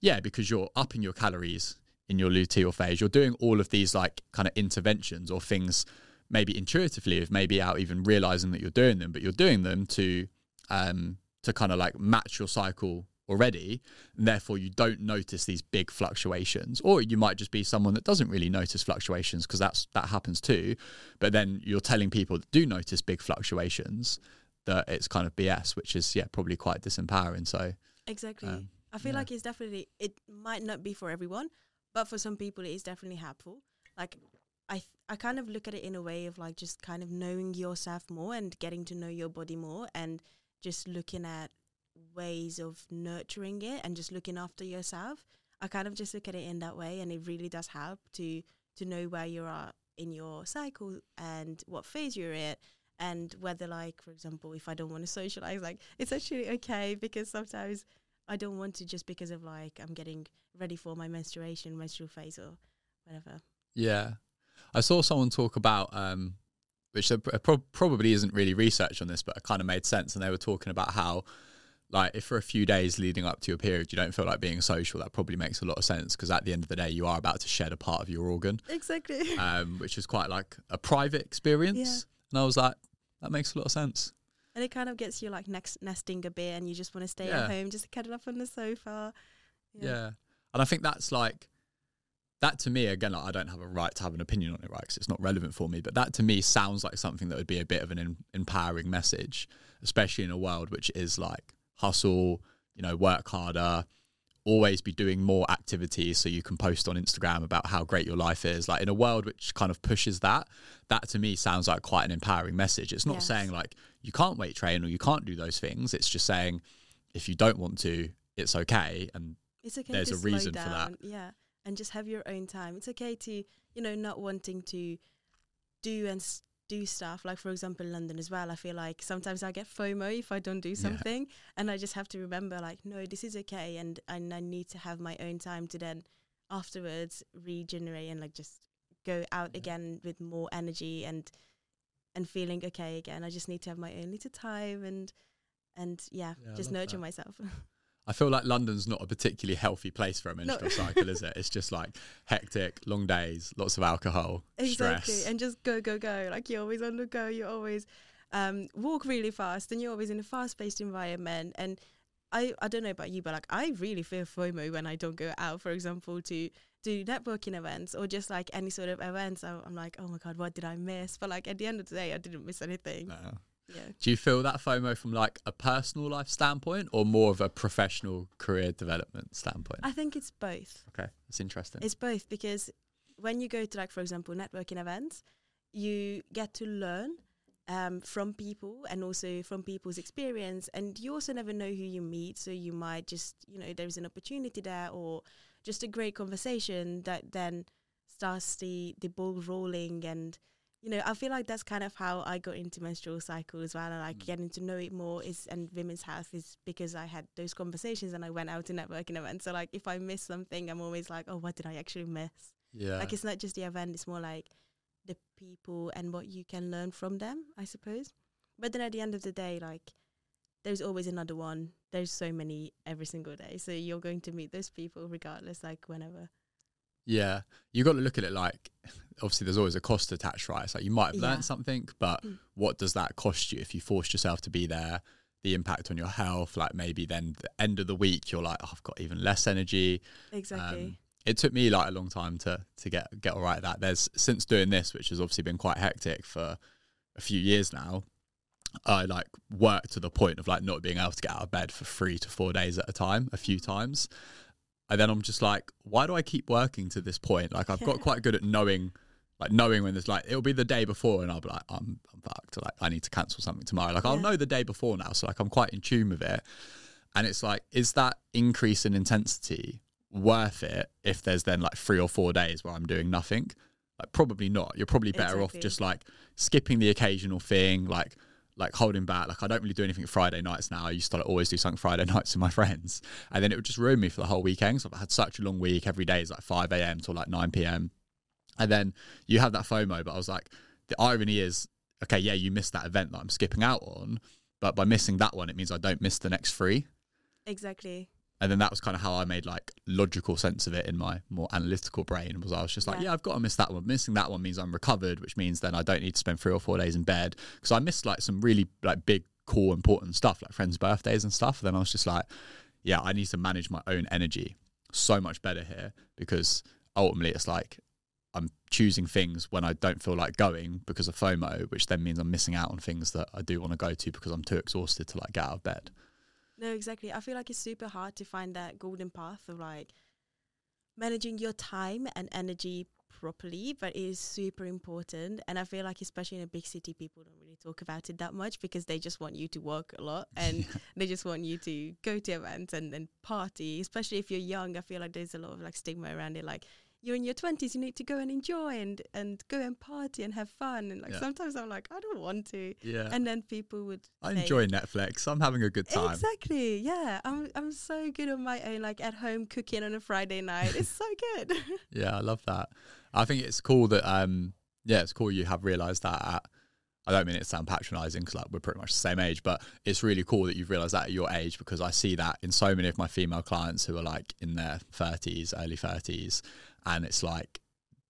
yeah because you're upping your calories in your luteal phase you're doing all of these like kind of interventions or things maybe intuitively if maybe out even realizing that you're doing them but you're doing them to um to kind of like match your cycle already and therefore you don't notice these big fluctuations or you might just be someone that doesn't really notice fluctuations because that's that happens too but then you're telling people that do notice big fluctuations that it's kind of bs which is yeah probably quite disempowering so Exactly. Um, I feel yeah. like it's definitely it might not be for everyone, but for some people it is definitely helpful. Like I th- I kind of look at it in a way of like just kind of knowing yourself more and getting to know your body more and just looking at ways of nurturing it and just looking after yourself. I kind of just look at it in that way and it really does help to to know where you are in your cycle and what phase you're in and whether like for example if i don't want to socialize like it's actually okay because sometimes i don't want to just because of like i'm getting ready for my menstruation menstrual phase or whatever Yeah. I saw someone talk about, um, which there pro- probably isn't really research on this, but it kind of made sense. And they were talking about how, like, if for a few days leading up to your period, you don't feel like being social, that probably makes a lot of sense because at the end of the day, you are about to shed a part of your organ, exactly um, which is quite like a private experience. And I was like, that makes a lot of sense. And it kind of gets you like next nesting a bit and you just want to stay Yeah. at home just cuddle up on the sofa Yeah. And I think that's like, that to me, again, like, I don't have a right to have an opinion on it, right? Because it's not relevant for me. But that to me sounds like something that would be a bit of an em- empowering message, especially in a world which is like hustle, you know, work harder, always be doing more activities so you can post on Instagram about how great your life is. Like in a world which kind of pushes that, that to me sounds like quite an empowering message. It's not Yes. saying like you can't weight train or you can't do those things. It's just saying if you don't want to, it's okay. And it's okay There's a reason for that. yeah and just have your own time it's okay to you know not wanting to do and do stuff like for example london as well i feel like sometimes i get fomo if i don't do something and i just have to remember like no this is okay and and i need to have my own time to then afterwards regenerate and like just go out Yeah. again with more energy and and feeling okay again i just need to have my own little time and and yeah, Yeah, just nurture that. myself I feel like London's not a particularly healthy place for a menstrual cycle, is it? It's just like hectic, long days, lots of alcohol, exactly stress. and just go go go like you're always on the go you always um walk really fast and you're always in a fast-paced environment and i i don't know about you but like i really feel fomo when i don't go out for example to do networking events or just like any sort of events I, i'm like oh my god what did i miss but like at the end of the day i didn't miss anything No. Yeah Do you feel that FOMO from like a personal life standpoint or more of a professional career development standpoint? i think it's both okay, that's interesting. It's both because when you go to like for example networking events, you get to learn um, from people and also from people's experience, and you also never know who you meet. So you might just you know there's an opportunity there or just a great conversation that then starts the the ball rolling and. You know, I feel like that's kind of how I got into menstrual cycle as well, and like Mm. getting to know it more is and women's health is because I had those conversations and I went out to networking events. So like, if I miss something, I'm always like, oh, what did I actually miss? yeah. Like it's not just the event; it's more like the people and what you can learn from them, I suppose. But then at the end of the day, like there's always another one. There's so many every single day, so you're going to meet those people regardless, like whenever. Yeah, you got to look at it like obviously there's always a cost attached, right? It's like you might have Yeah. learned something, but Mm. what does that cost you if you forced yourself to be there? The impact on your health, like maybe then the end of the week you're like, oh, I've got even less energy. Exactly. Um, it took me like a long time to to get get all right at that. There's since doing this, which has obviously been quite hectic for a few years now. I like worked to the point of like not being able to get out of bed for three to four days at a time, a few times. And then I'm just like, why do I keep working to this point? Like I've got Yeah. quite good at knowing, like knowing when there's like it'll be the day before, and I'll be like, I'm I'm fucked. Like I need to cancel something tomorrow. Like I'll know the day before now, so like I'm quite in tune with it. And it's like, is that increase in intensity worth it if there's then like three or four days where I'm doing nothing? Like probably not. You're probably better off just like skipping the occasional thing, like like holding back. Like I don't really do anything Friday nights now. I used to like, always do something Friday nights with my friends, and then it would just ruin me for the whole weekend. So I've had such a long week. Every day is like five a.m. till like nine p.m. And then you have that FOMO. But I was like, the irony is, okay, yeah, you missed that event that I'm skipping out on, but by missing that one, it means I don't miss the next three exactly. And then that was kind of how I made like logical sense of it in my more analytical brain was I was just like, Yeah. yeah, I've got to miss that one. Missing that one means I'm recovered, which means then I don't need to spend three or four days in bed because I missed like some really like big, cool, important stuff like friends' birthdays and stuff. then I was just like, yeah, I need to manage my own energy so much better here because ultimately it's like I'm choosing things when I don't feel like going because of FOMO, which then means I'm missing out on things that I do want to go to because I'm too exhausted to like get out of bed. No, exactly. I feel like it's super hard to find that golden path of like managing your time and energy properly, but it is super important. And I feel like, especially in a big city, people don't really talk about it that much because they just want you to work a lot and they just want you to go to events and, and party. Especially if you're young, I feel like there's a lot of like stigma around it. Like, you're in your twenties, you need to go and enjoy and and go and party and have fun. And like Yeah. sometimes I'm like, I don't want to. Yeah. And then people would. I say- enjoy Netflix. I'm having a good time. Exactly. Yeah. I'm I'm so good on my own, like at home cooking on a Friday night. It's so good. Yeah, I love that. I think it's cool that um yeah, it's cool you have realised that at I don't mean it to sound patronising because like we're pretty much the same age, but it's really cool that you've realised that at your age because I see that in so many of my female clients who are like in their thirties, early thirties, and it's like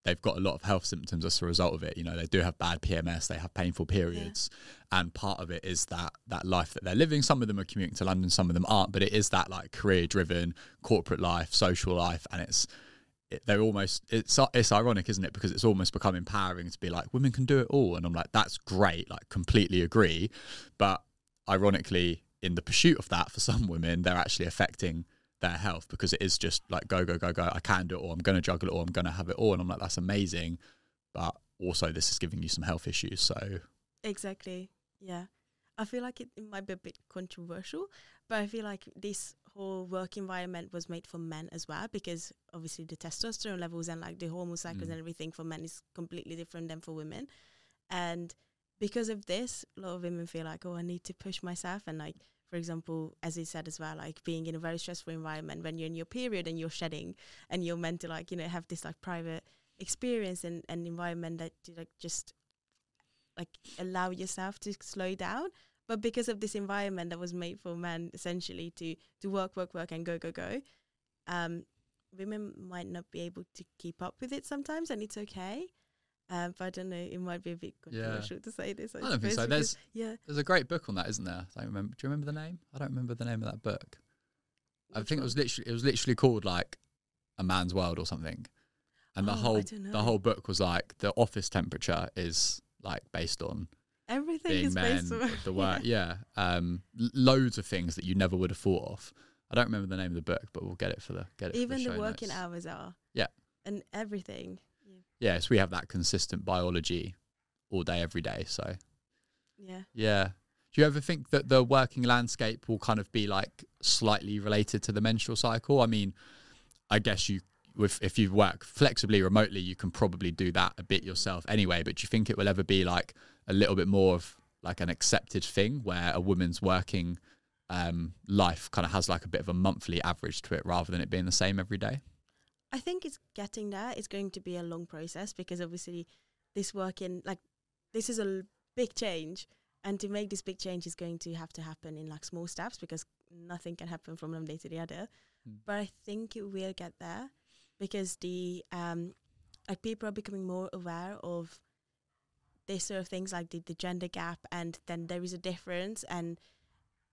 they've got a lot of health symptoms as a result of it. You know, they do have bad PMS, they have painful periods, and part of it is that that life that they're living. Some of them are commuting to London, some of them aren't, but it is that like career driven corporate life, social life, and it's it, they're almost it's it's ironic, isn't it? Because it's almost become empowering to be like women can do it all, and I'm like that's great, like completely agree, but ironically, in the pursuit of that, for some women, they're actually affecting their health because it is just like go go go go. I can do it all. I'm going to juggle it all. I'm going to have it all, and I'm like that's amazing, but also this is giving you some health issues. So Exactly. Yeah. I feel like it, it might be a bit controversial, but I feel like this whole work environment was made for men as well because obviously the testosterone levels and like the hormone cycles Mm. and everything for men is completely different than for women. And because of this, a lot of women feel like, oh, I need to push myself. And like, for example, as you said as well, like being in a very stressful environment when you're in your period and you're shedding and you're meant to like, you know, have this like private experience and an environment that you like just like allow yourself to slow down. But because of this environment that was made for men essentially to to work work work and go go go um women might not be able to keep up with it sometimes and it's okay um, but I don't know. It might be a bit Yeah. controversial to say this. I, I don't think so. There's yeah. there's a great book on that, isn't there? I don't remember. Do you remember the name? I don't remember the name of that book. I Which think it was literally it was literally called like a man's world or something. And the Oh, I whole the whole book was like the office temperature is like based on everything being is men, based on the work, yeah. Um, l- loads of things that you never would have thought of. I don't remember the name of the book, but we'll get it for the get it. Even for the the, working notes. hours are. Yeah. And everything. Yeah, so we have that consistent biology all day, every day. So Yeah. Yeah. Do you ever think that the working landscape will kind of be like slightly related to the menstrual cycle? I mean, I guess you, if, if you work flexibly remotely, you can probably do that a bit yourself anyway. But do you think it will ever be like a little bit more of like an accepted thing where a woman's working um, life kind of has like a bit of a monthly average to it rather than it being the same every day? I think it's getting there. It's going to be a long process because obviously this working like this is a l- big change, and to make this big change is going to have to happen in like small steps because nothing can happen from one day to the other. Mm. But I think it will get there because the um like people are becoming more aware of this sort of things like the, the gender gap and then there is a difference and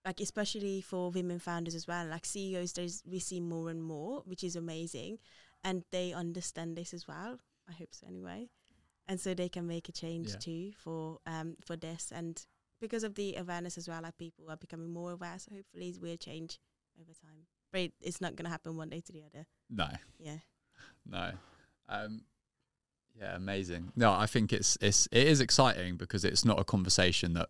like especially for women founders as well like ceos there's we see more and more which is amazing and they understand this as well i hope so anyway and so they can make a change Yeah. too for um for this and because of the awareness as well like people are becoming more aware so hopefully it will change over time but it- it's not going to happen one day to the other No. yeah No. Um, yeah, amazing. No, I think it's it's it is exciting because it's not a conversation that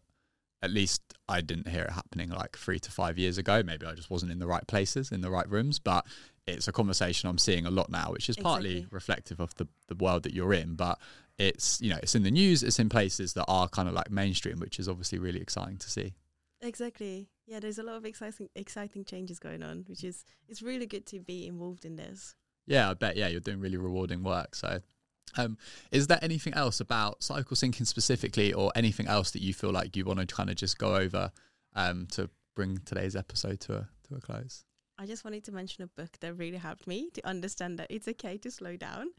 at least I didn't hear it happening like three to five years ago. Maybe I just wasn't in the right places, in the right rooms. But it's a conversation I'm seeing a lot now, which is partly Exactly. reflective of the, the world that you're in. But it's you know, it's in the news, it's in places that are kind of like mainstream, which is obviously really exciting to see. exactly yeah there's a lot of exciting exciting changes going on which is it's really good to be involved in this Yeah, I bet. Yeah, you're doing really rewarding work. So, um, is there anything else about cycle syncing specifically, or anything else that you feel like you want to kind of just go over um, to bring today's episode to a to a close? I just wanted to mention a book that really helped me to understand that it's okay to slow down.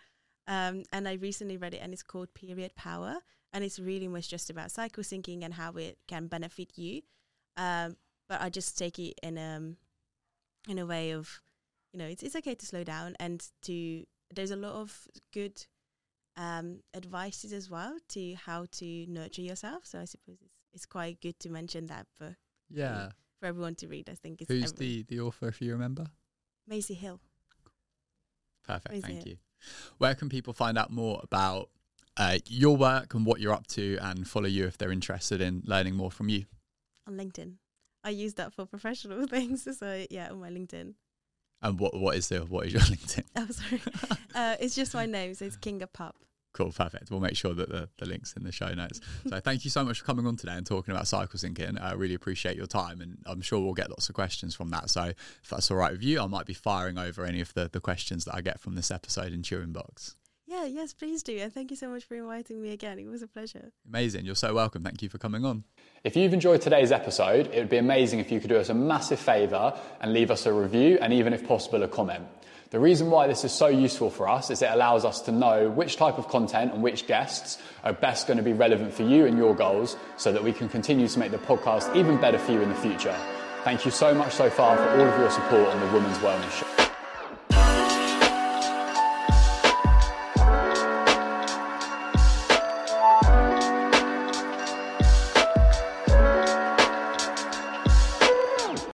Um, and I recently read it, and it's called Period Power, and it's really much just about cycle syncing and how it can benefit you. Um, but I just take it in um in a way of, you know, it's it's okay to slow down and to. There's a lot of good um, advices as well to how to nurture yourself. So I suppose it's it's quite good to mention that book Yeah. For everyone to read. I think it's Who's every- the the author, if you remember? Maisie Hill. Perfect. Is Thank it? you. Where can people find out more about uh, your work and what you're up to, and follow you if they're interested in learning more from you? on LinkedIn. I use that for professional things. So yeah, on my LinkedIn. And what what is the what is your LinkedIn? Oh, sorry. uh, it's just my name, so it's Kinga Papp. Cool, perfect. We'll make sure that the, the link's in the show notes. So thank you so much for coming on today and talking about cycle syncing. I really appreciate your time and I'm sure we'll get lots of questions from that. So if that's all right with you, I might be firing over any of the, the questions that I get from this episode into your inbox. Yeah, yes, please do. And thank you so much for inviting me again. It was a pleasure. Amazing. You're so welcome. Thank you for coming on. If you've enjoyed today's episode, it would be amazing if you could do us a massive favour and leave us a review and even if possible a comment. The reason why this is so useful for us is it allows us to know which type of content and which guests are best going to be relevant for you and your goals so that we can continue to make the podcast even better for you in the future. Thank you so much so far for all of your support on the Women's Wellness Show.